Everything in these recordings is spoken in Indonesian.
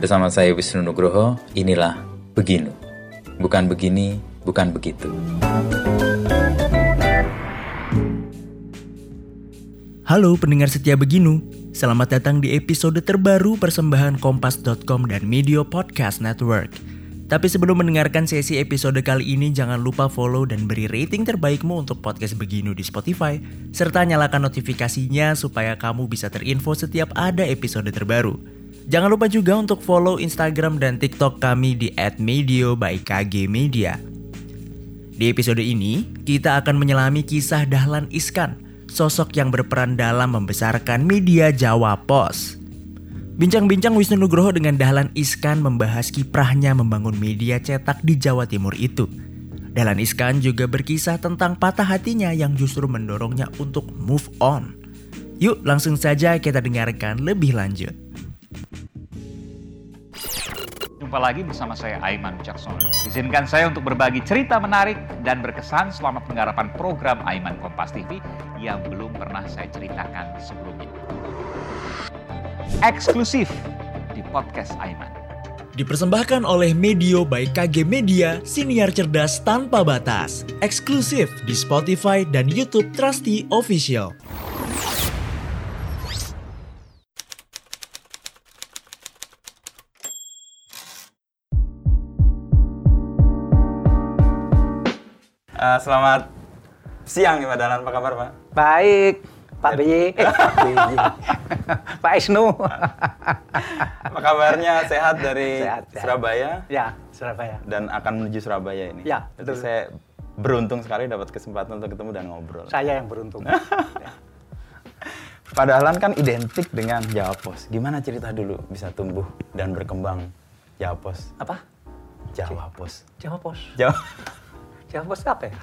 Bersama saya Wisnu Nugroho, inilah Beginu. Bukan begini, bukan begitu. Halo pendengar setia Beginu, selamat datang di episode terbaru persembahan Kompas.com dan Media Podcast Network. Tapi sebelum mendengarkan sesi episode kali ini, jangan lupa follow dan beri rating terbaikmu untuk podcast Beginu di Spotify, serta nyalakan notifikasinya supaya kamu bisa terinfo setiap ada episode terbaru. Jangan lupa juga untuk follow Instagram dan TikTok kami di @medio by KG Media. Di episode ini, kita akan menyelami kisah Dahlan Iskan, sosok yang berperan dalam membesarkan media Jawa Pos. Bincang-bincang Wisnu Nugroho dengan Dahlan Iskan membahas kiprahnya membangun media cetak di Jawa Timur itu. Dahlan Iskan juga berkisah tentang patah hatinya yang justru mendorongnya untuk move on. Yuk langsung saja kita dengarkan lebih lanjut. Jumpa lagi bersama saya Aiman Wicaksono. Izinkan saya untuk berbagi cerita menarik dan berkesan selama penggarapan program Aiman Kompas TV yang belum pernah saya ceritakan sebelumnya. Eksklusif di podcast Aiman. Dipersembahkan oleh Medio by KG Media, siniar cerdas tanpa batas. Eksklusif di Spotify dan YouTube Trusty Official. Uh, selamat siang nih Pak Dalan, apa kabar Pak? Baik, Pak BY. Eh. Pak Isnu. Apa kabarnya? Sehat dari Sehat, sehat. Surabaya ya, Surabaya. dan akan menuju Surabaya ini. Ya, Jadi betul. saya beruntung sekali dapat kesempatan untuk ketemu dan ngobrol. Saya yang beruntung. Ya. Pak Dahlan kan identik dengan Jawa Pos. Gimana cerita dulu bisa tumbuh dan berkembang Jawa Pos? Apa? Jawa Pos. Jawa Pos. Jawa Pos apa ya?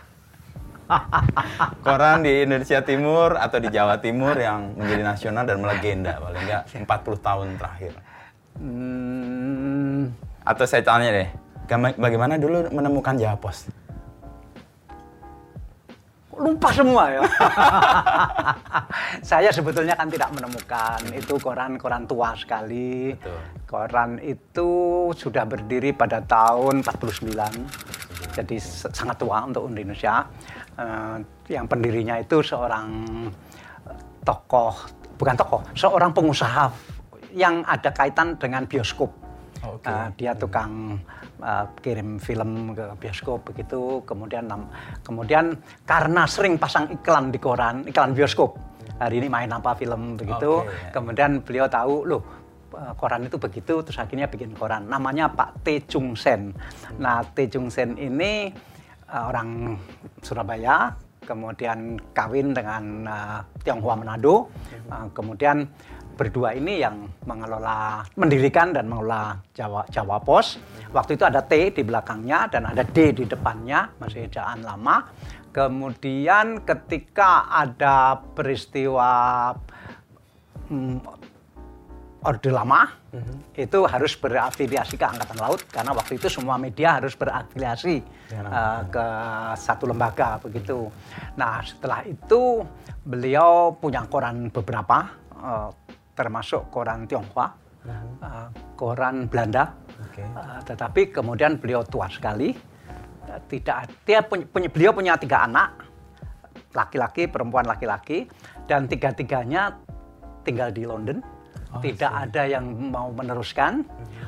koran di Indonesia Timur atau di Jawa Timur yang menjadi nasional dan melegenda paling enggak 40 tahun terakhir. Hmm, Atau saya tanya deh, bagaimana dulu menemukan Jawa Pos? lupa semua ya. Saya sebetulnya kan tidak menemukan itu koran-koran tua sekali. Betul. Koran itu sudah berdiri pada tahun 49. Jadi sangat tua untuk Indonesia. Eh, yang pendirinya itu seorang eh, tokoh, bukan tokoh, seorang pengusaha yang ada kaitan dengan bioskop. Oke. Eh, dia tukang uh, kirim film ke bioskop begitu kemudian kemudian karena sering pasang iklan di koran iklan bioskop hari ini main apa film begitu Oke, ya. kemudian beliau tahu loh uh, koran itu begitu terus akhirnya bikin koran. Namanya Pak T. Chung Sen. Nah T. Chung Sen ini uh, orang Surabaya kemudian kawin dengan uh, Tionghoa Manado. Uh, kemudian berdua ini yang mengelola, mendirikan dan mengelola Jawa, Jawa Pos. Waktu itu ada T di belakangnya dan ada D di depannya, masih ejaan lama. Kemudian ketika ada peristiwa hmm, Orde Lama, itu harus berafiliasi ke Angkatan Laut karena waktu itu semua media harus berafiliasi eh, ke satu lembaga begitu. Nah setelah itu beliau punya koran beberapa, eh, termasuk koran Tionghoa, eh, koran Belanda. Oke. Eh, tetapi kemudian beliau tua sekali, Eh, tidak dia punya, punya- beliau punya tiga anak, laki-laki, perempuan laki-laki, dan tiga-tiganya tinggal di London. Tidak ada yang mau meneruskan.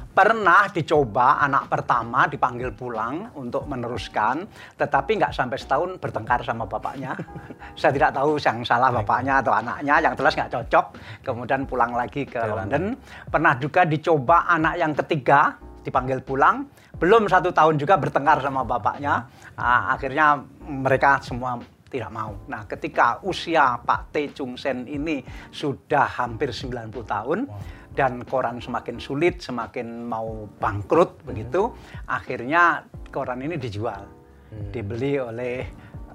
Pernah dicoba anak pertama dipanggil pulang untuk meneruskan, tetapi nggak sampai setahun bertengkar sama bapaknya. Saya tidak tahu yang salah bapaknya atau anaknya, yang jelas nggak cocok. Kemudian pulang lagi ke London. Pernah juga dicoba anak yang ketiga dipanggil pulang, belum satu tahun juga bertengkar sama bapaknya. Ah, akhirnya mereka semua tidak mau. Nah, ketika usia Pak T. Chung Sen ini sudah hampir 90 tahun dan koran semakin sulit, semakin mau bangkrut begitu, akhirnya koran ini dijual. Dibeli oleh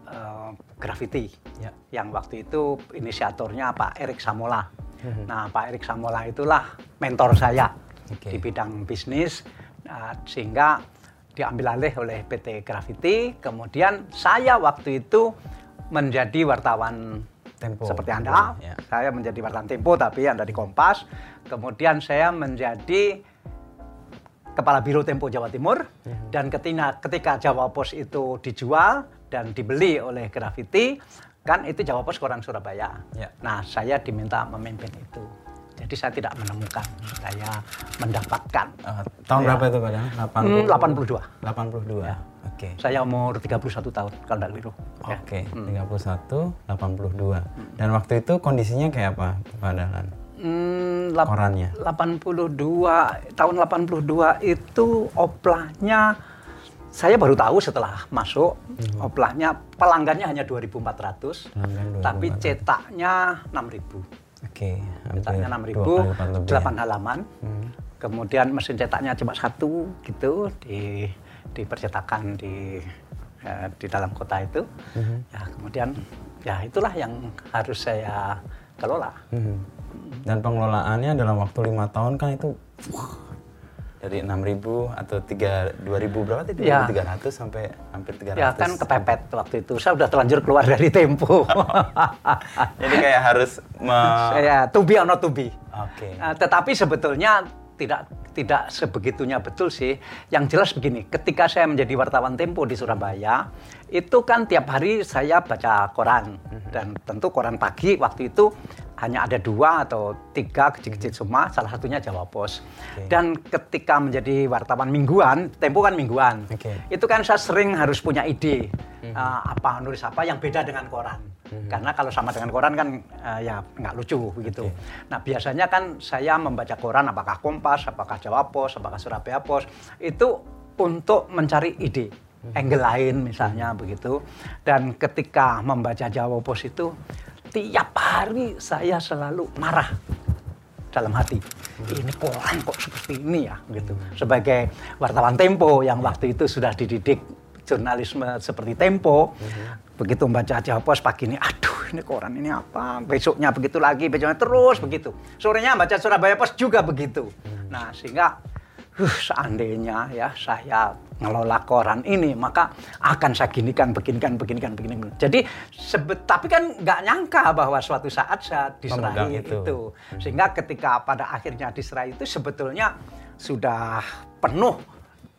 eh, Graffiti. Ya. Yang waktu itu inisiatornya Pak Erik Samola. Nah, Pak Erik Samola itulah mentor saya Oke. di bidang bisnis Nah, sehingga diambil alih oleh PT Graffiti. Kemudian saya waktu itu menjadi wartawan Tempo. seperti Anda. Ya. Saya menjadi wartawan Tempo tapi Anda di Kompas. Kemudian saya menjadi kepala biro Tempo Jawa Timur dan ketika ketika Jawa Pos itu dijual dan dibeli oleh Graffiti kan itu Jawa Pos koran Surabaya. Ya. Nah, saya diminta memimpin itu. Jadi saya tidak menemukan, saya mendapatkan. Eh, tahun Ya. berapa itu padahal? Hmm, 82. 82. Ya. Oke. Saya umur 31 tahun kalau tidak keliru. Ya. Oke, 31, 82. Dan waktu itu kondisinya kayak apa, Pak Dahlan? Hmm, Korannya? 82 tahun 82 itu oplahnya saya baru tahu setelah masuk oplahnya pelanggannya hanya 2.400 Pelanggan tapi 2.400. cetaknya 6.000 Oke, cetaknya hampir 6.000 dua kali lipat lebih ya. 8 halaman kemudian mesin cetaknya cuma satu gitu di di percetakan di eh, di dalam kota itu Mhm. ya kemudian ya itulah yang harus saya kelola Mhm. Dan pengelolaannya dalam waktu lima tahun kan itu wah, dari 6.000 atau 3 2.000 berapa tadi? Ya. 300 sampai hampir 300. Ya kan kepepet waktu itu. Saya udah terlanjur keluar dari Tempo. Jadi kayak harus me- Saya to be or not to be. Oke. Uh, tetapi sebetulnya tidak tidak sebegitunya betul sih. Yang jelas begini, ketika saya menjadi wartawan Tempo di Surabaya, itu kan tiap hari saya baca koran dan tentu koran pagi waktu itu hanya ada dua atau tiga kecil-kecil semua, salah satunya Jawa Pos. Oke. Dan ketika menjadi wartawan mingguan, Tempo kan mingguan, Oke. itu kan saya sering harus punya ide uh, apa nulis apa yang beda dengan koran. Karena kalau sama dengan koran kan uh, ya nggak lucu begitu. Oke. Nah biasanya kan saya membaca koran apakah Kompas, apakah Jawa Pos, apakah Surabaya Pos itu untuk mencari ide angle lain misalnya begitu. Dan ketika membaca Jawa Pos itu tiap hari saya selalu marah dalam hati. Ini koran kok seperti ini ya gitu. Sebagai wartawan Tempo yang waktu itu sudah dididik jurnalisme seperti Tempo, begitu membaca Jawa Pos pagi ini, aduh ini koran ini apa? Besoknya begitu lagi, besoknya terus begitu. Sorenya baca Surabaya Pos juga begitu. Nah sehingga huh, seandainya ya saya ngelola koran ini maka akan saya ginikan, beginikan, beginikan, beginikan. Jadi sebet, tapi kan nggak nyangka bahwa suatu saat saya diserahi itu. itu. Sehingga ketika pada akhirnya diserai itu sebetulnya sudah penuh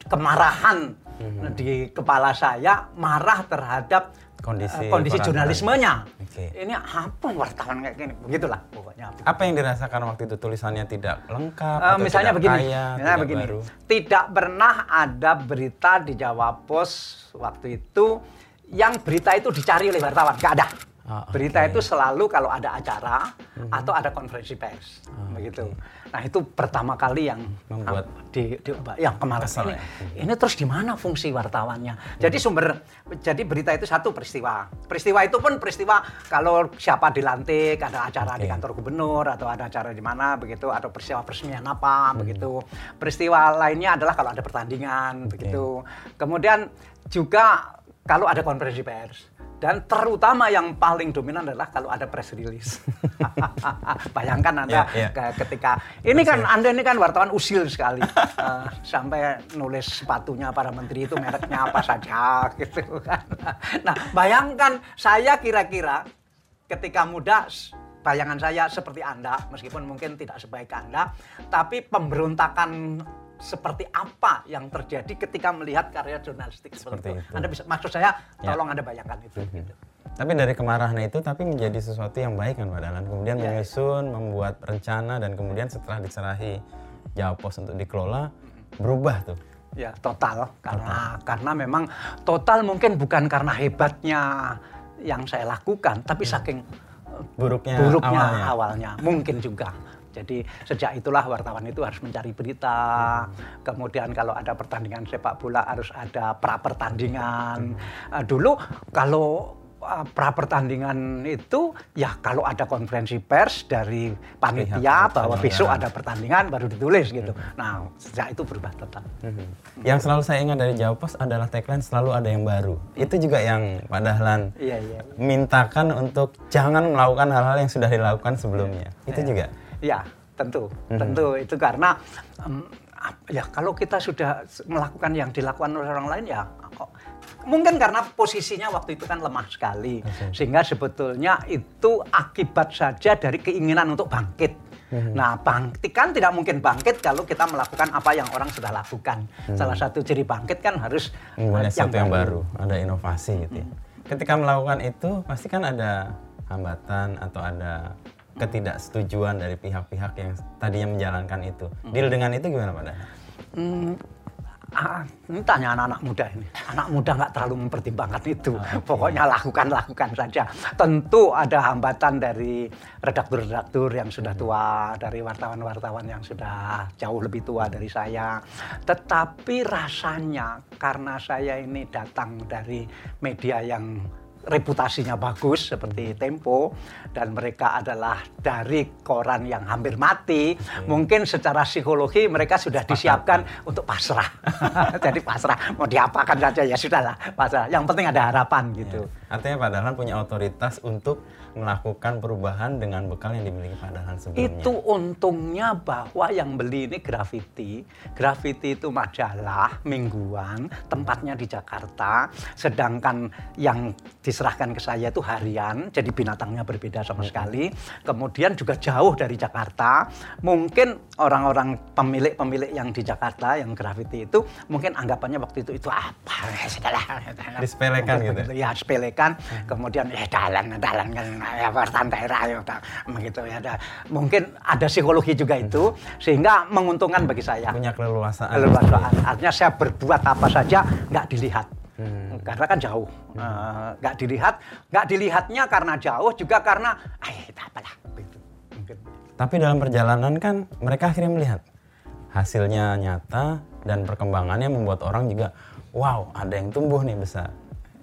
kemarahan Hmm. di kepala saya marah terhadap Kondisi eh, kondisi jurnalismenya. Oke. Ini apa wartawan kayak gini? Begitulah pokoknya. Apa yang dirasakan waktu itu tulisannya tidak lengkap Eh, atau misalnya tidak begini, kaya, misalnya tidak begini, baru? tidak pernah ada berita di Jawa Pos waktu itu yang berita itu dicari oleh wartawan, nggak ada. Ah, berita oke. itu selalu kalau ada acara atau ada konferensi pers, Ah, begitu. Nah itu pertama kali yang Membuat di, di yang kemarin kesel ini, ya? ini terus di mana fungsi wartawannya? Jadi sumber, jadi berita itu satu peristiwa. Peristiwa itu pun peristiwa kalau siapa dilantik, ada acara di Oke. kantor gubernur atau ada acara di mana begitu, atau peristiwa peresmian apa begitu. Peristiwa lainnya adalah kalau ada pertandingan begitu. Kemudian juga kalau ada konferensi pers. Dan terutama yang paling dominan adalah kalau ada press release. Bayangkan Anda Ya, ya. ke- ketika ini kan Anda ini kan wartawan usil sekali. Eh, sampai nulis sepatunya para menteri itu mereknya apa saja gitu kan. Nah, bayangkan saya kira-kira ketika muda bayangan saya seperti Anda meskipun mungkin tidak sebaik Anda, tapi pemberontakan seperti apa yang terjadi ketika melihat karya jurnalistik seperti, itu. itu. Anda bisa maksud saya Ya. tolong Anda bayangkan itu gitu. Tapi dari kemarahan itu tapi menjadi sesuatu yang baik kan Pak Dahlan. Kemudian Ya. menyusun, membuat rencana dan kemudian setelah diserahi Jawa Pos untuk dikelola berubah tuh. Ya, total karena karena memang total mungkin bukan karena hebatnya yang saya lakukan, tapi saking eh, Buruknya, buruknya awalnya. awalnya. mungkin juga. Jadi sejak itulah wartawan itu harus mencari berita. Kemudian kalau ada pertandingan sepak bola harus ada pra pertandingan. Eh, dulu kalau eh, pra pertandingan itu ya kalau ada konferensi pers dari panitia bahwa besok ada pertandingan baru ditulis gitu. Nah sejak itu berubah total. Yang selalu saya ingat dari Jawa Pos adalah tagline selalu ada yang baru. Itu juga yang Pak Dahlan Iya iya. mintakan untuk jangan melakukan hal-hal yang sudah dilakukan sebelumnya. Itu juga. Ya, tentu, Mhm. tentu itu karena ap- ya kalau kita sudah melakukan yang dilakukan oleh orang lain ya kok- mungkin karena posisinya waktu itu kan lemah sekali Oke. sehingga sebetulnya itu akibat saja dari keinginan untuk bangkit Nah, bangkit kan tidak mungkin bangkit kalau kita melakukan apa yang orang sudah lakukan. Salah satu ciri bangkit kan harus Memulai eh, sesuatu yang baru, ada inovasi gitu ya. Ketika melakukan itu, pasti kan ada hambatan atau ada ketidaksetujuan dari pihak-pihak yang tadinya menjalankan itu. Deal dengan itu gimana Pak? Hmm, ah, ini tanya anak-anak muda ini. Anak muda nggak terlalu mempertimbangkan itu. Pokoknya lakukan, lakukan saja. Tentu ada hambatan dari redaktur-redaktur yang sudah tua, dari wartawan-wartawan yang sudah jauh lebih tua dari saya. Tetapi rasanya karena saya ini datang dari media yang reputasinya bagus seperti Tempo dan mereka adalah dari koran yang hampir mati. Mungkin secara psikologi mereka sudah disiapkan untuk pasrah. Jadi pasrah mau diapakan saja ya sudahlah pasrah. Yang penting ada harapan gitu. Artinya Pak Dahlan punya otoritas untuk melakukan perubahan dengan bekal yang dimiliki Pak Dahlan sebelumnya. Itu untungnya bahwa yang beli ini Graffiti. Graffiti itu majalah mingguan, tempatnya di Jakarta. Sedangkan yang diserahkan ke saya itu harian, jadi binatangnya berbeda sama sekali. Kemudian juga jauh dari Jakarta. Mungkin orang-orang pemilik-pemilik yang di Jakarta, yang Graffiti itu, mungkin anggapannya waktu itu itu apa? Sudahlah. Disepelekan gitu? Ya, sepelekan. Kemudian ya dalan, dalan kan ya wartawan daerah ya udah begitu ya ada mungkin ada psikologi juga itu sehingga menguntungkan bagi saya. Punya keleluasaan. keleluasaan. Artinya saya berbuat apa saja nggak dilihat. Hmm. karena kan jauh. Eh, nggak dilihat. Nggak dilihatnya karena jauh juga karena itu apalah. Tapi dalam perjalanan kan mereka akhirnya melihat hasilnya nyata dan perkembangannya membuat orang juga wow ada yang tumbuh nih besar.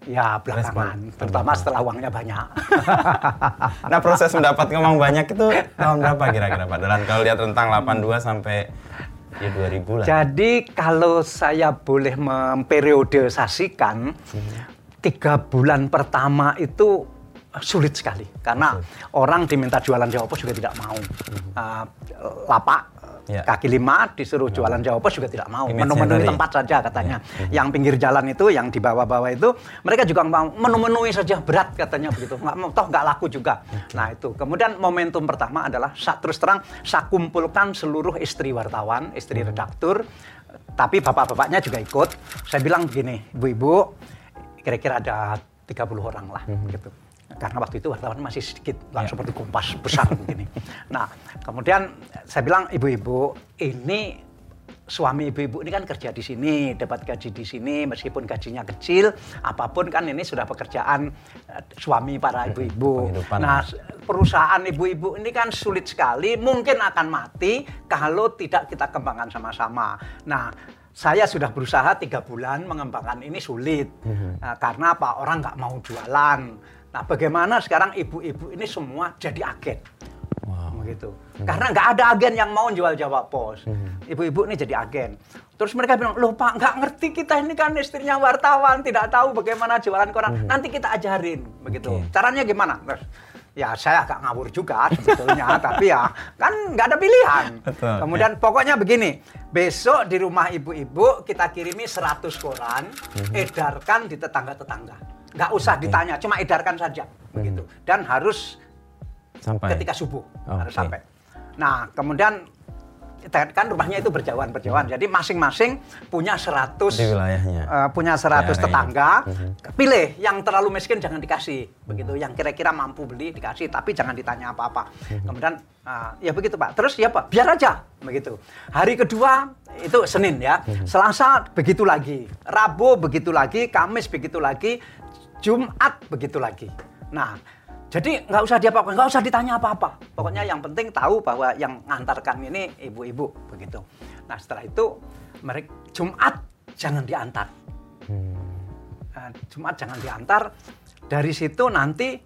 Ya belakangan. Respon terutama setelah uangnya banyak. Nah proses mendapatkan uang banyak itu tahun berapa kira-kira Pak? Dahlan? Kalau lihat rentang 82 sampai ya 2000 lah. Jadi kalau saya boleh memperiodisasikan, tiga bulan pertama itu sulit sekali. Karena orang diminta jualan Jawa Pos juga tidak mau. Uh, lapak Ya. kaki lima disuruh jualan Jawa Pos juga tidak mau. Menu-menu tempat saja katanya. Yang pinggir jalan itu, yang di bawah-bawah itu, mereka juga mau menu-menui saja berat katanya begitu. Nggak mau, toh nggak laku juga. Nah itu. Kemudian momentum pertama adalah terus terang saya kumpulkan seluruh istri wartawan, istri redaktur, tapi bapak-bapaknya juga ikut. Saya bilang begini, ibu-ibu, kira-kira ada 30 orang lah gitu. Karena waktu itu wartawan masih sedikit, nggak seperti kompas besar begini. Nah, kemudian saya bilang, ibu-ibu, ini suami ibu-ibu ini kan kerja di sini, dapat gaji di sini, meskipun gajinya kecil, apa pun kan ini sudah pekerjaan eh, suami para ibu-ibu. Penghidupan. Nah, perusahaan ibu-ibu ini kan sulit sekali, mungkin akan mati kalau tidak kita kembangkan sama-sama. Nah, saya sudah berusaha tiga bulan mengembangkan ini sulit, Nah, karena apa? Orang nggak mau jualan. Nah, bagaimana sekarang ibu-ibu ini semua jadi agen? Wow. begitu. Karena nggak ada agen yang mau jual Jawa Pos. Ibu-ibu ini jadi agen. Terus mereka bilang, loh Pak, nggak ngerti kita ini kan istrinya wartawan, tidak tahu bagaimana jualan koran. Nanti kita ajarin, begitu. Oke. Caranya gimana? Terus, ya saya agak ngawur juga sebetulnya, tapi ya kan nggak ada pilihan. Betul, Kemudian pokoknya begini, besok di rumah ibu-ibu kita kirimi 100 koran, edarkan di tetangga-tetangga. Nggak usah ditanya, cuma edarkan saja, begitu. Dan harus Sampai. ketika subuh harus Oke. sampai. Nah, kemudian kan rumahnya itu berjauhan-berjauhan. Jadi masing-masing punya 100 Di wilayahnya. eh, punya 100 Daerah ini. tetangga. Mhm. Pilih yang terlalu miskin jangan dikasih. Begitu. Yang kira-kira mampu beli dikasih tapi jangan ditanya apa-apa. Mhm. Kemudian eh, ya begitu, Pak. Terus ya, Pak, biar aja begitu. Hari kedua itu Senin ya. Selasa begitu lagi. Rabu begitu lagi, Kamis begitu lagi, Jumat begitu lagi. Nah, jadi nggak usah diapa nggak usah ditanya apa-apa. Pokoknya yang penting tahu bahwa yang ngantarkan ini ibu-ibu begitu. Nah setelah itu mereka Jumat jangan diantar. Hmm. Nah, Jumat jangan diantar. Dari situ nanti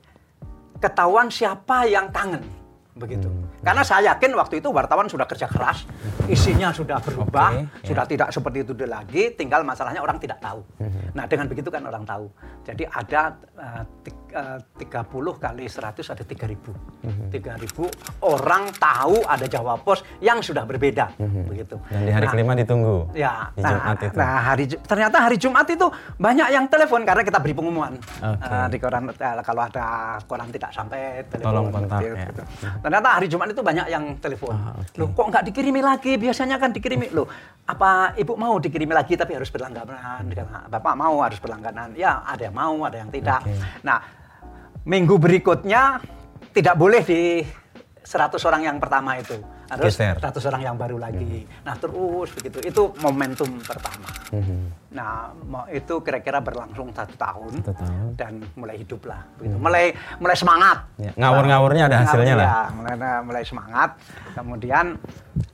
ketahuan siapa yang kangen begitu. Hmm. Karena saya yakin waktu itu wartawan sudah kerja keras, isinya sudah berubah, Oke, ya. sudah tidak seperti itu lagi, tinggal masalahnya orang tidak tahu. Hmm. Nah, dengan begitu kan orang tahu. Jadi ada eh, tik- eh, 30 kali 100 ada 3000. Hmm. 3000 orang tahu ada Jawa Pos yang sudah berbeda begitu. Hmm. Dan di hari Nah, kelima ditunggu. Ya, Di nah, Jumat itu. nah, hari ternyata hari Jumat itu banyak yang telepon karena kita beri pengumuman Oke. Eh, di koran eh, kalau ada koran tidak sampai telepon Tolong kontak, gitu, ya. gitu. Ternyata hari Jumat itu banyak yang telepon. Ah, oke. Loh kok nggak dikirimi lagi? Biasanya kan dikirimi. Loh apa ibu mau dikirimi lagi tapi harus berlangganan? Karena Bapak mau harus berlangganan. Ya ada yang mau, ada yang tidak. Oke. Nah minggu berikutnya tidak boleh di 100 orang yang pertama itu. Harus Geser. 100 orang yang baru lagi. Nah terus begitu. Itu momentum pertama. Mhm. Nah, itu kira-kira berlangsung satu tahun, Satu tahun. dan mulai hidup lah, begitu. Mulai mulai semangat. Ya, ngawur-ngawurnya ada hasilnya lah. Ya, mulai mulai semangat. Kemudian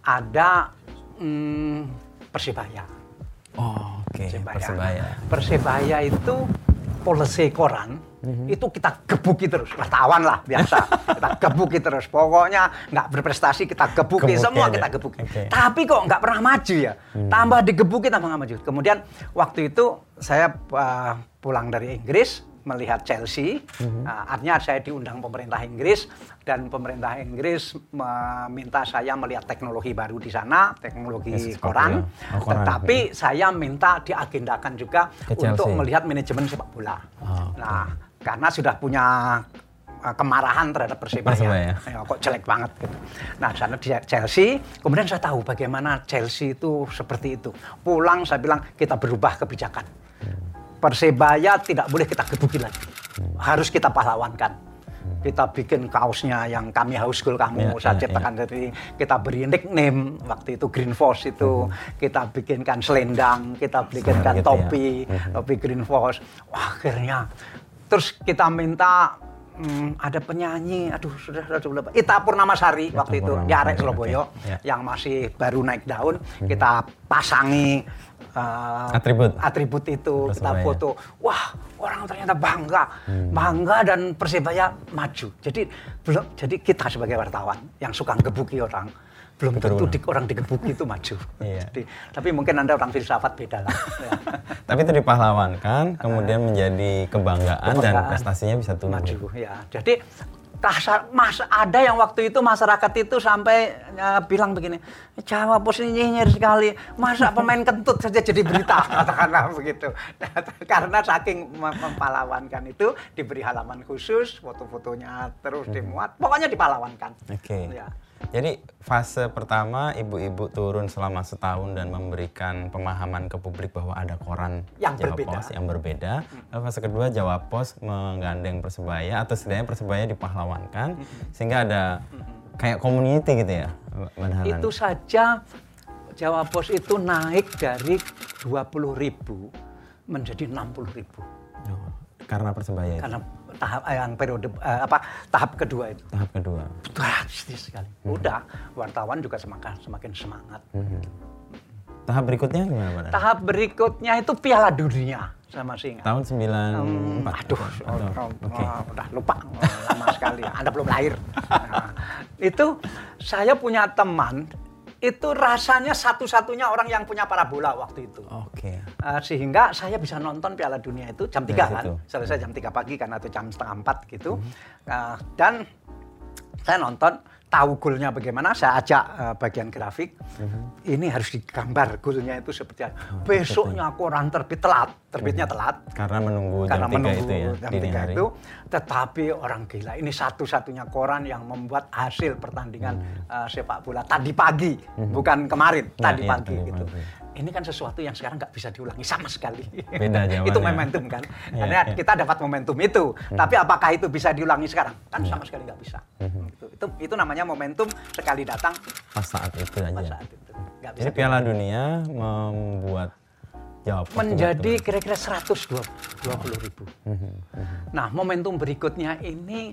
ada hmm, persibaya. Oh, oke. Persebaya. Persebaya. Persebaya itu policy koran Mhm. itu kita gebuki terus wartawan lah biasa kita gebuki terus pokoknya nggak berprestasi kita gebuki, Gebuki semua aja. kita gebuki Oke. tapi kok nggak pernah maju ya tambah digebuki tambah nggak maju kemudian waktu itu saya uh, pulang dari Inggris melihat Chelsea uh, artinya saya diundang pemerintah Inggris dan pemerintah Inggris meminta saya melihat teknologi baru di sana teknologi Yes, koran. Oh, koran. tetapi saya minta diagendakan juga Ke untuk Chelsea. melihat manajemen sepak bola. Oh. Nah, karena sudah punya uh, kemarahan terhadap. Persebaya. Ya, kok jelek banget gitu. Nah, sana di Chelsea, kemudian saya tahu bagaimana Chelsea itu seperti itu. Pulang saya bilang kita berubah kebijakan. Persebaya tidak boleh kita gebuki lagi. Harus kita pahlawankan. Kita bikin kaosnya yang kami haus gol kamu, Ya, saya ya, ciptakan dari kita beri nickname waktu itu Green Force itu, kita bikinkan selendang, kita bikinkan gitu ya. topi, topi Green Force. Wah, akhirnya terus kita minta hmm, ada penyanyi, aduh sudah sudah lupa. Ita Purnamasari waktu itu di Arek. Surabaya Ya. yang masih baru naik daun, kita pasangi uh, Atribut. atribut itu, kita Persebaya. foto. Wah, orang ternyata bangga, Hmm. bangga dan Persebaya maju. Jadi belum, jadi kita sebagai wartawan yang suka gebuki orang, belum tentu di, orang digebuki itu maju. Iya. Jadi, tapi mungkin anda orang filsafat beda lah. Tapi itu dipahlawankan, kemudian menjadi kebanggaan, dan Kebanggaan. prestasinya bisa tumbuh. maju ya. Jadi kasar, mas ada yang waktu itu masyarakat itu sampai eh, bilang begini, Jawa Pos ini nyinyir sekali, masa pemain kentut saja jadi berita, katakanlah begitu. Karena saking mem- mempalawankan itu diberi halaman khusus, foto-fotonya terus dimuat, pokoknya dipalawankan. Oke. Ya. Jadi fase pertama ibu-ibu turun selama setahun dan memberikan pemahaman ke publik bahwa ada koran Yang Jawa berbeda. Pos yang berbeda. Lalu fase kedua Jawa Pos menggandeng Persebaya atau setidaknya Persebaya dipahlawankan sehingga ada kayak community gitu ya? Itu saja Jawa Pos itu naik dari 20.000 ribu menjadi 60.000 ribu. Oh, karena Persebaya itu, Karena tahap eh, yang periode eh, apa tahap kedua itu. tahap kedua. drastis sekali. Udah, wartawan juga semakin semakin semangat. Tahap berikutnya gimana Dahlan? Tahap berikutnya itu Piala Dunia, saya masih ingat. Tahun 94. Hmm, aduh, oh, oh, Oke. oh, udah lupa Oh, lama sekali. Anda belum lahir. Nah, itu saya punya teman itu rasanya satu-satunya orang yang punya parabola waktu itu. Oke. Uh, sehingga saya bisa nonton Piala Dunia itu jam 3 Dari kan, situ. selesai jam 3 pagi karena itu jam setengah 4 gitu. Mhm. Uh, dan saya nonton, tahu golnya bagaimana, saya ajak uh, bagian grafik, Mhm. ini harus digambar golnya itu seperti apa. Oh, Besoknya koran terbit telat, terbitnya telat. Karena menunggu Karena jam 3 menunggu itu ya, jam dini 3 hari. itu, tetapi orang gila, ini satu-satunya koran yang membuat hasil pertandingan uh, sepak bola tadi pagi, bukan kemarin, Hmm. Ya, tadi iya, pagi tadi gitu. pagi. Ini kan sesuatu yang sekarang nggak bisa diulangi sama sekali. Beda itu momentum kan. Iya, Karena iya. Hmm. kita dapat momentum itu. Tapi apakah itu bisa diulangi sekarang? Kan sama sekali nggak bisa. Gitu. Itu, itu namanya momentum sekali datang Pas saat itu aja. pas saat itu. Nggak bisa Jadi Piala Dunia membuat Jawa Pos menjadi kira-kira 120 ribu. Mhm, Nah, momentum berikutnya ini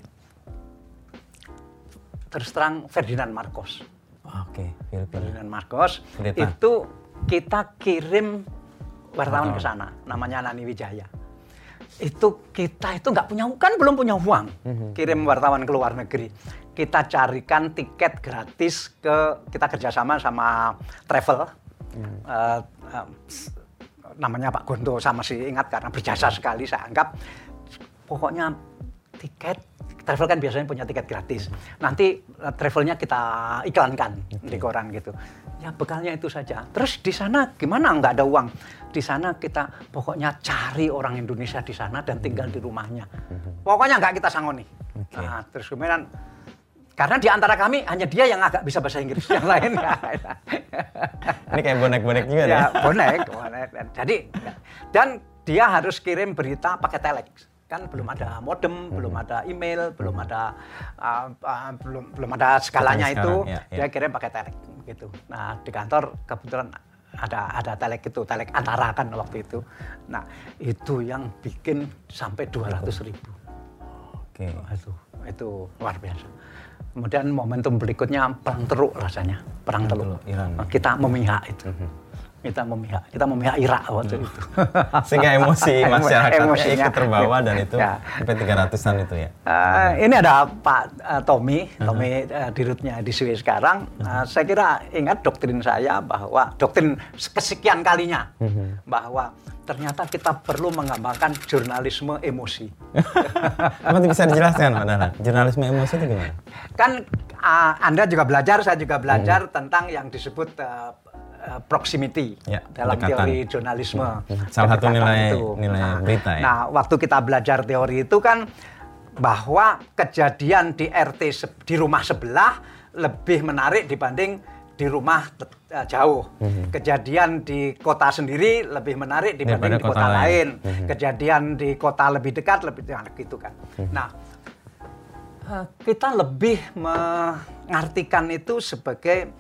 terus terang Ferdinand Marcos. Oke, Filipina. Ferdinand Marcos Pendeta. itu kita kirim wartawan ke sana, namanya Nani Wijaya. Itu kita itu nggak punya kan belum punya uang, kirim wartawan ke luar negeri. Kita carikan tiket gratis ke kita kerjasama sama travel. Eh, eh, s- namanya Pak Gonto sama si ingat karena berjasa sekali saya anggap. Pokoknya tiket travel kan biasanya punya tiket gratis. Nanti eh, travelnya kita iklankan di koran gitu ya bekalnya itu saja terus di sana gimana nggak ada uang di sana kita pokoknya cari orang Indonesia di sana dan tinggal di rumahnya pokoknya nggak kita sangoni Oke. nah, terus kemudian karena di antara kami hanya dia yang agak bisa bahasa Inggris, yang lain nggak. Ini kayak bonek-bonek juga ya, ya. bonek, bonek. Jadi dan dia harus kirim berita pakai telex. Kan belum ada modem, belum ada email, belum ada uh, uh, belum belum ada skalanya itu. ya, ya. Dia kirim pakai telex gitu. Nah, di kantor kebetulan ada ada telex itu, telex antara kan waktu itu. Nah, itu yang bikin sampai 200 ribu. Oke. Wah, itu itu luar biasa. Kemudian momentum berikutnya perang teruk rasanya, perang teruk. Iran. Kita memihak itu. Kita memihak, kita memihak Irak waktu itu. Sehingga emosi masyarakatnya Emosinya. ikut terbawa dan itu Ya. sampai 300-an itu ya. Eh, ini ada Pak eh, Tommy, Tommy uh, dirutnya di Swiss sekarang. Eh, saya kira ingat doktrin saya bahwa doktrin kesekian kalinya bahwa ternyata kita perlu mengembangkan jurnalisme emosi. Apa bisa dijelaskan Pak Dahlan? Jurnalisme emosi itu gimana? kan uh, Anda juga belajar, saya juga belajar tentang yang disebut uh, uh, proximity Ya, dalam kedekatan. teori jurnalisme. Salah satu nilai- nilai berita ya. Nah, waktu kita belajar teori itu kan bahwa kejadian di RT di rumah sebelah lebih menarik dibanding di rumah uh, jauh. Mhm. Kejadian di kota sendiri lebih menarik dibanding Daripada di kota, kota lain. lain. Mhm. Kejadian di kota lebih dekat lebih ya, gitu kan. Mhm. Nah, Eh, kita lebih mengartikan itu sebagai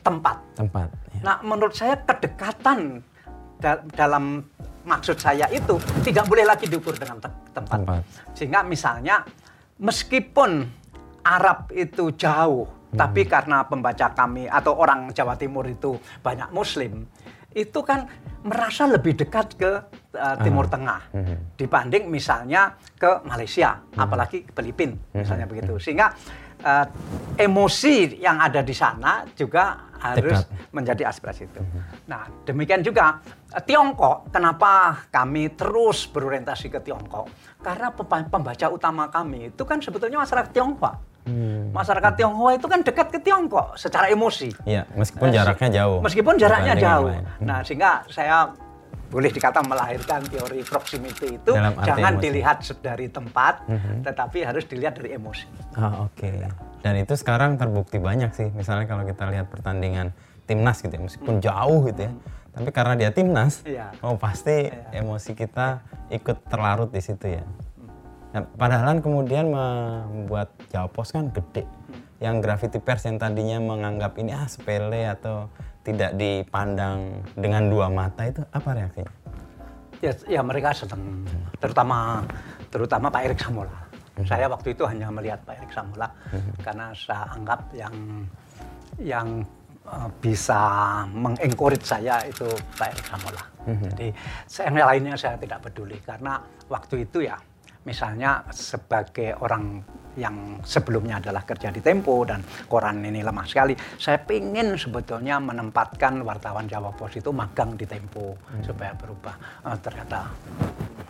tempat. Tempat. ya. Nah, menurut saya kedekatan da- dalam maksud saya itu tidak boleh lagi diukur dengan te- tempat. Tempat. Sehingga misalnya meskipun Arab itu jauh, tapi karena pembaca kami atau orang Jawa Timur itu banyak Muslim, itu kan merasa lebih dekat ke uh, Timur Tengah dibanding misalnya ke Malaysia, apalagi ke Filipina, misalnya begitu. Sehingga uh, emosi yang ada di sana juga harus menjadi aspirasi itu. Nah, demikian juga eh, Tiongkok, kenapa kami terus berorientasi ke Tiongkok? Karena pemba- pembaca utama kami itu kan sebetulnya masyarakat Tionghoa. Hmm. Masyarakat Tionghoa itu kan dekat ke Tiongkok secara emosi. Iya, meskipun jaraknya jauh. Meskipun jaraknya jauh. Nah, sehingga saya boleh dikata melahirkan teori proximity itu Dalam jangan emosi. Mhm. dilihat dari tempat, tetapi harus dilihat dari emosi. Ah, oke. Dan itu sekarang terbukti banyak sih. Misalnya kalau kita lihat pertandingan timnas gitu ya, meskipun jauh gitu ya. Tapi karena dia timnas, Iya. oh pasti emosi kita ikut terlarut di situ ya. Nah, padahal kemudian membuat Jawa Pos kan gede. Yang Gravity Pers yang tadinya menganggap ini ah sepele atau tidak dipandang dengan dua mata itu apa reaksinya? Ya, ya mereka senang, terutama terutama Pak Erik Samola. Saya waktu itu hanya melihat Pak Erik Samola karena saya anggap yang yang eh, bisa mengencourage saya itu Pak Erik Samola. Jadi saya yang lainnya saya tidak peduli karena waktu itu ya misalnya sebagai orang yang sebelumnya adalah kerja di Tempo dan koran ini lemah sekali. Saya ingin sebetulnya menempatkan wartawan Jawa Pos itu magang di Tempo supaya berubah. Eh, ternyata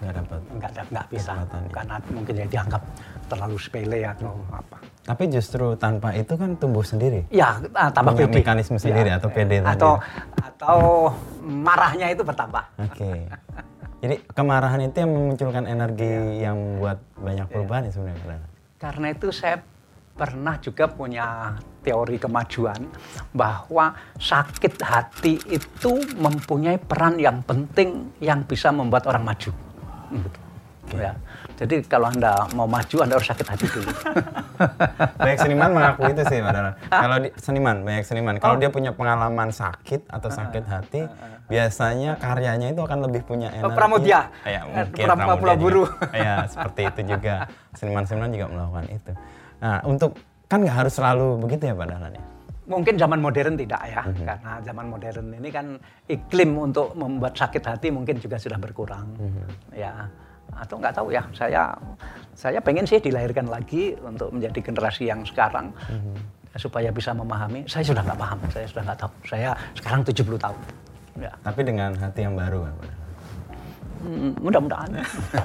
Nggak dapat. nggak nggak bisa ya. karena mungkin ya dianggap terlalu sepele atau apa. Tapi justru tanpa itu kan tumbuh sendiri. Ya, ah, tambah Punya pede. mekanisme sendiri atau pede tadi. Atau atau marahnya itu bertambah. Oke. Jadi kemarahan itu yang memunculkan energi Iya. yang membuat banyak perubahan ya sebenarnya. Karena itu saya pernah juga punya teori kemajuan bahwa sakit hati itu mempunyai peran yang penting yang bisa membuat orang maju. Hmm, Ya. Jadi kalau Anda mau maju Anda harus sakit hati dulu. Banyak seniman mengaku itu sih, Pak Dara. Kalau di, seniman, banyak seniman. Oh. Kalau dia punya pengalaman sakit atau sakit hati, biasanya karyanya itu akan lebih punya energi. Oh, Pramudia. Ya, mungkin Pram- Pramudia juga. Buru. Ya, seperti itu juga. Seniman-seniman juga melakukan itu. Nah, untuk kan nggak harus selalu begitu ya, ya. Mungkin zaman modern tidak ya, Mhm. karena zaman modern ini kan iklim untuk membuat sakit hati mungkin juga sudah berkurang, Mhm. ya. Atau nggak tahu ya, saya saya pengen sih dilahirkan lagi untuk menjadi generasi yang sekarang Mhm. supaya bisa memahami. Saya sudah nggak paham, saya sudah nggak tahu. Saya sekarang 70 tahun, ya. Tapi dengan hati yang baru kan. Hmm, Mudah-mudahan.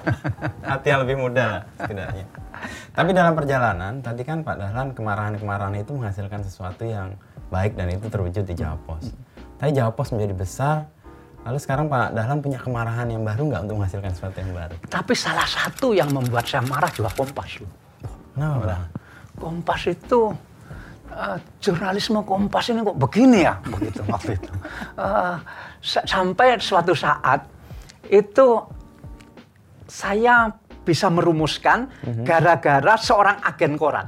hati yang lebih muda lah setidaknya. Tapi dalam perjalanan tadi kan Pak Dahlan kemarahan-kemarahan itu menghasilkan sesuatu yang baik dan itu terwujud di Jawa Pos. Tapi Jawa Pos menjadi besar, lalu sekarang Pak Dahlan punya kemarahan yang baru nggak untuk menghasilkan sesuatu yang baru? Tapi salah satu yang membuat saya marah juga Kompas loh. Kenapa Pak Dahlan? Kompas itu "Eh, jurnalisme Kompas ini kok begini ya begitu waktu itu. Sa- sampai suatu saat itu saya bisa merumuskan gara-gara seorang agen koran.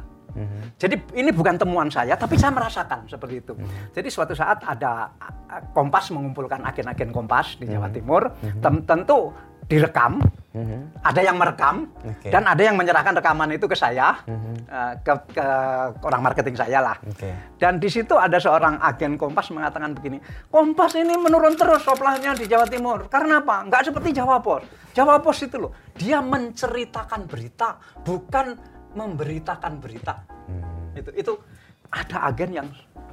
Jadi ini bukan temuan saya, tapi saya merasakan seperti itu. Jadi suatu saat ada Kompas mengumpulkan agen-agen Kompas di Jawa Timur, Tem- tentu direkam, ada yang merekam, Oke. dan ada yang menyerahkan rekaman itu ke saya, uh, ke, ke orang marketing saya lah. Oke. Dan di situ ada seorang agen Kompas mengatakan begini, Kompas ini menurun terus supply-nya di Jawa Timur. Karena apa? Nggak seperti Jawa Pos. Jawa Pos itu loh, dia menceritakan berita, bukan memberitakan berita. Itu itu ada agen yang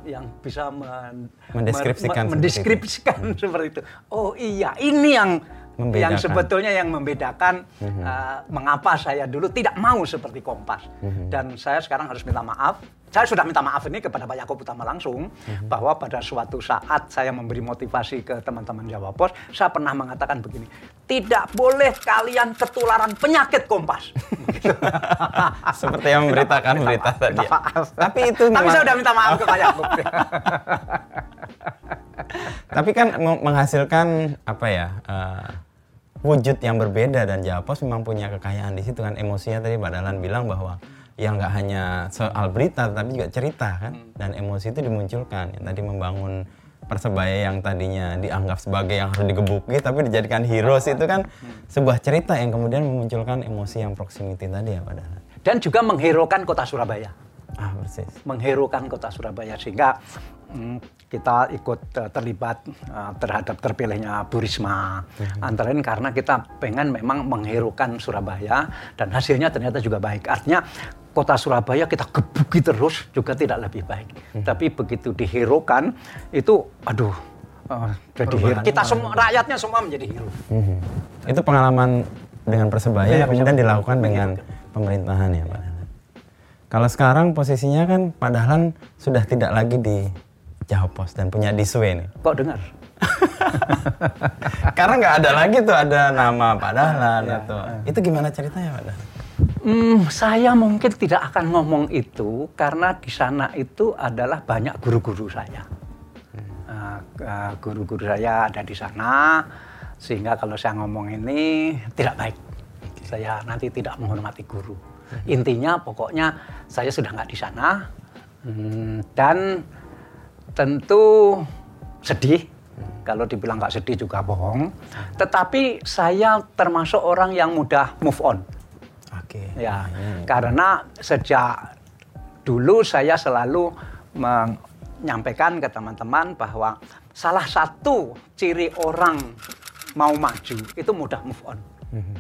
yang bisa men- Mendeskripsikan men- seperti mendeskripsikan seperti itu. Oh iya, ini yang yang Membedakan. sebetulnya yang membedakan uh, mengapa saya dulu tidak mau seperti Kompas dan saya sekarang harus minta maaf. Saya sudah minta maaf ini kepada Pak Yaakob Utama langsung bahwa pada suatu saat saya memberi motivasi ke teman-teman Jawa Pos, saya pernah mengatakan begini, tidak boleh kalian ketularan penyakit Kompas. Seperti yang memberitakan Minta berita maaf, tadi. minta maaf. Tapi itu Tapi memang- saya sudah minta maaf ke Pak Yaakob. Tapi kan me- menghasilkan apa ya eh, wujud yang berbeda dan Jawa Pos memang punya kekayaan di situ kan. Emosinya tadi Pak Dahlan bilang bahwa yang nggak hanya soal berita tapi juga cerita kan. Dan emosi itu dimunculkan. Yang tadi membangun persebaya yang tadinya dianggap sebagai yang harus digebuki tapi dijadikan heroes itu kan sebuah cerita yang kemudian memunculkan emosi yang proximity tadi ya Pak Dahlan. Dan juga mengherokan kota Surabaya. Ah persis. mengherokan kota Surabaya sehingga mm, kita ikut eh, terlibat eh, terhadap terpilihnya Bu Risma. Antara lain karena kita pengen memang mengherokan Surabaya dan hasilnya ternyata juga baik. Artinya kota Surabaya kita gebuki terus juga tidak lebih baik. Tapi begitu diherokan itu aduh eh, jadi hero. kita semua rakyatnya semua menjadi hero. Mhm. Itu pengalaman dengan Persebaya Iya, kemudian dilakukan dengan pemerintahan ya Pak. Kalau sekarang posisinya kan Pak Dahlan sudah tidak lagi di Jawa Pos dan punya Diswe nih. kok dengar Karena nggak ada lagi tuh ada nama Pak Dahlan Iya. atau itu gimana ceritanya Pak Dahlan? Hmm, saya mungkin tidak akan ngomong itu karena di sana itu adalah banyak guru-guru saya. Uh, uh, Guru-guru saya ada di sana, sehingga kalau saya ngomong ini tidak baik. Saya nanti tidak menghormati guru. Intinya pokoknya saya sudah nggak di sana Hmm, dan tentu sedih. Kalau dibilang nggak sedih juga bohong. Tetapi saya termasuk orang yang mudah move on. Oke. Ya, karena sejak dulu saya selalu menyampaikan ke teman-teman bahwa salah satu ciri orang mau maju itu mudah move on.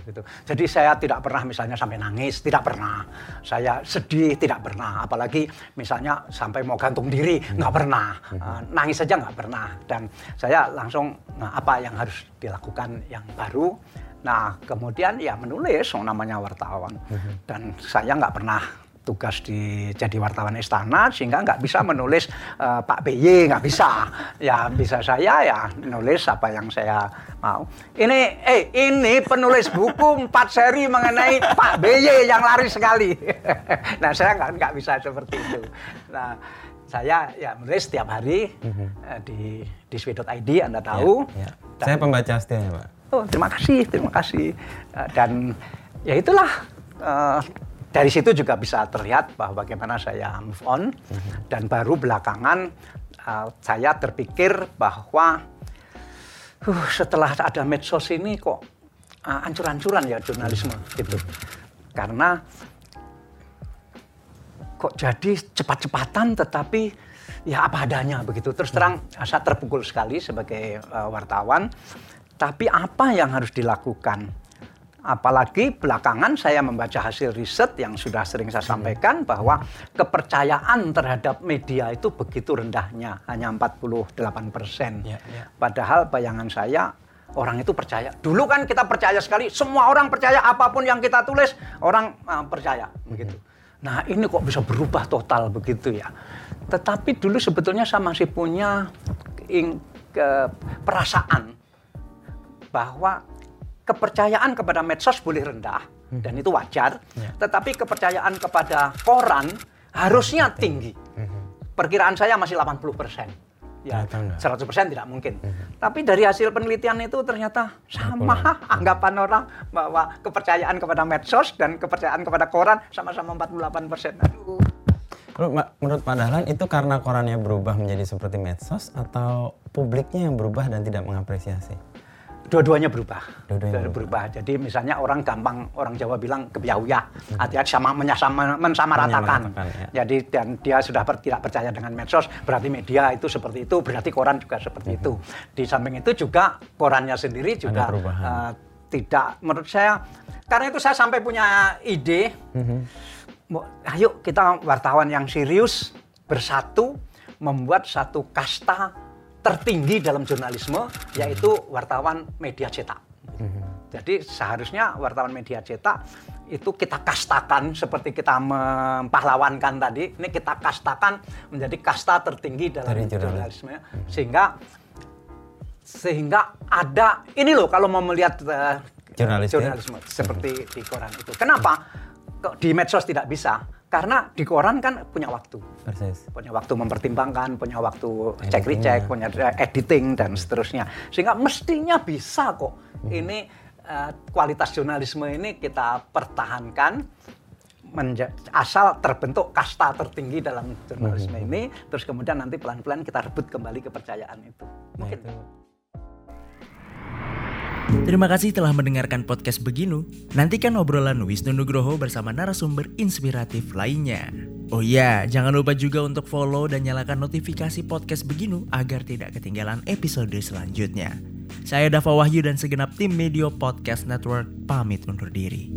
Gitu. Jadi saya tidak pernah misalnya sampai nangis, tidak pernah. Saya sedih, tidak pernah. Apalagi misalnya sampai mau gantung diri, nggak pernah. Eh, nangis saja nggak pernah. Dan saya langsung, nah, apa yang harus dilakukan yang baru? Nah, kemudian ya menulis, namanya wartawan. Dan saya nggak pernah tugas di jadi wartawan istana sehingga nggak bisa menulis eh, Pak BY nggak bisa ya bisa saya ya nulis apa yang saya mau ini eh ini penulis buku empat seri mengenai Pak BY yang lari sekali nah saya nggak nggak bisa seperti itu nah saya ya menulis setiap hari eh, di di swi.id anda tahu Ya, ya. Dan- Saya pembaca setianya Pak. Oh, terima kasih, terima kasih. Eh, Dan ya itulah eh, dari situ juga bisa terlihat bahwa bagaimana saya move on dan baru belakangan eh, saya terpikir bahwa uh, setelah ada medsos ini kok eh, ancur-ancuran ya jurnalisme gitu. Karena kok jadi cepat-cepatan tetapi ya apa adanya begitu. Terus terang saya terpukul sekali sebagai eh, wartawan. Tapi apa yang harus dilakukan? Apalagi belakangan saya membaca hasil riset yang sudah sering saya sampaikan bahwa kepercayaan terhadap media itu begitu rendahnya, hanya 48 persen. Ya, ya. Padahal bayangan saya orang itu percaya. Dulu kan kita percaya sekali, semua orang percaya apa pun yang kita tulis, orang uh, percaya begitu. Nah ini kok bisa berubah total begitu ya. Tetapi dulu sebetulnya saya masih punya ing- ke- perasaan bahwa kepercayaan kepada medsos boleh rendah dan itu wajar, Ya. tetapi kepercayaan kepada koran harusnya tinggi. perkiraan saya masih 80 persen. Ya, Ternyata enggak. 100 persen tidak mungkin. Tapi dari hasil penelitian itu ternyata sama anggapan orang bahwa kepercayaan kepada medsos dan kepercayaan kepada koran sama-sama 48 persen. Aduh. Menurut Pak Dahlan itu karena korannya berubah menjadi seperti medsos atau publiknya yang berubah dan tidak mengapresiasi? Dua-duanya berubah. Dua-duanya berubah. Jadi misalnya orang gampang orang Jawa bilang kebiauya, artinya sama menyasama, mensamaratakan. Ya. Jadi dan dia sudah per- tidak percaya dengan medsos, berarti media itu seperti itu, berarti koran juga seperti itu. Di samping itu juga korannya sendiri juga eh, tidak menurut saya karena itu saya sampai punya ide Mau- ayo kita wartawan yang serius bersatu membuat satu kasta tertinggi dalam jurnalisme yaitu wartawan media cetak. Jadi seharusnya wartawan media cetak itu kita kastakan seperti kita mempahlawankan tadi, ini kita kastakan menjadi kasta tertinggi dalam Dari jurnalis. jurnalisme sehingga sehingga ada ini loh kalau mau melihat Jurnalistik. jurnalisme seperti di koran itu. Kenapa? Kok di medsos tidak bisa? Karena di koran kan punya waktu. Persis. Punya waktu mempertimbangkan, punya waktu cek recheck, punya editing dan seterusnya. Sehingga mestinya bisa kok. Ini eh, kualitas jurnalisme ini kita pertahankan asal terbentuk kasta tertinggi dalam jurnalisme ini terus kemudian nanti pelan-pelan kita rebut kembali kepercayaan itu. Nah, Mungkin itu Terima kasih telah mendengarkan podcast Beginu. Nantikan obrolan Wisnu Nugroho bersama narasumber inspiratif lainnya. Oh iya, jangan lupa juga untuk follow dan nyalakan notifikasi podcast Beginu agar tidak ketinggalan episode selanjutnya. Saya Dava Wahyu dan segenap tim Medio Podcast Network pamit undur diri.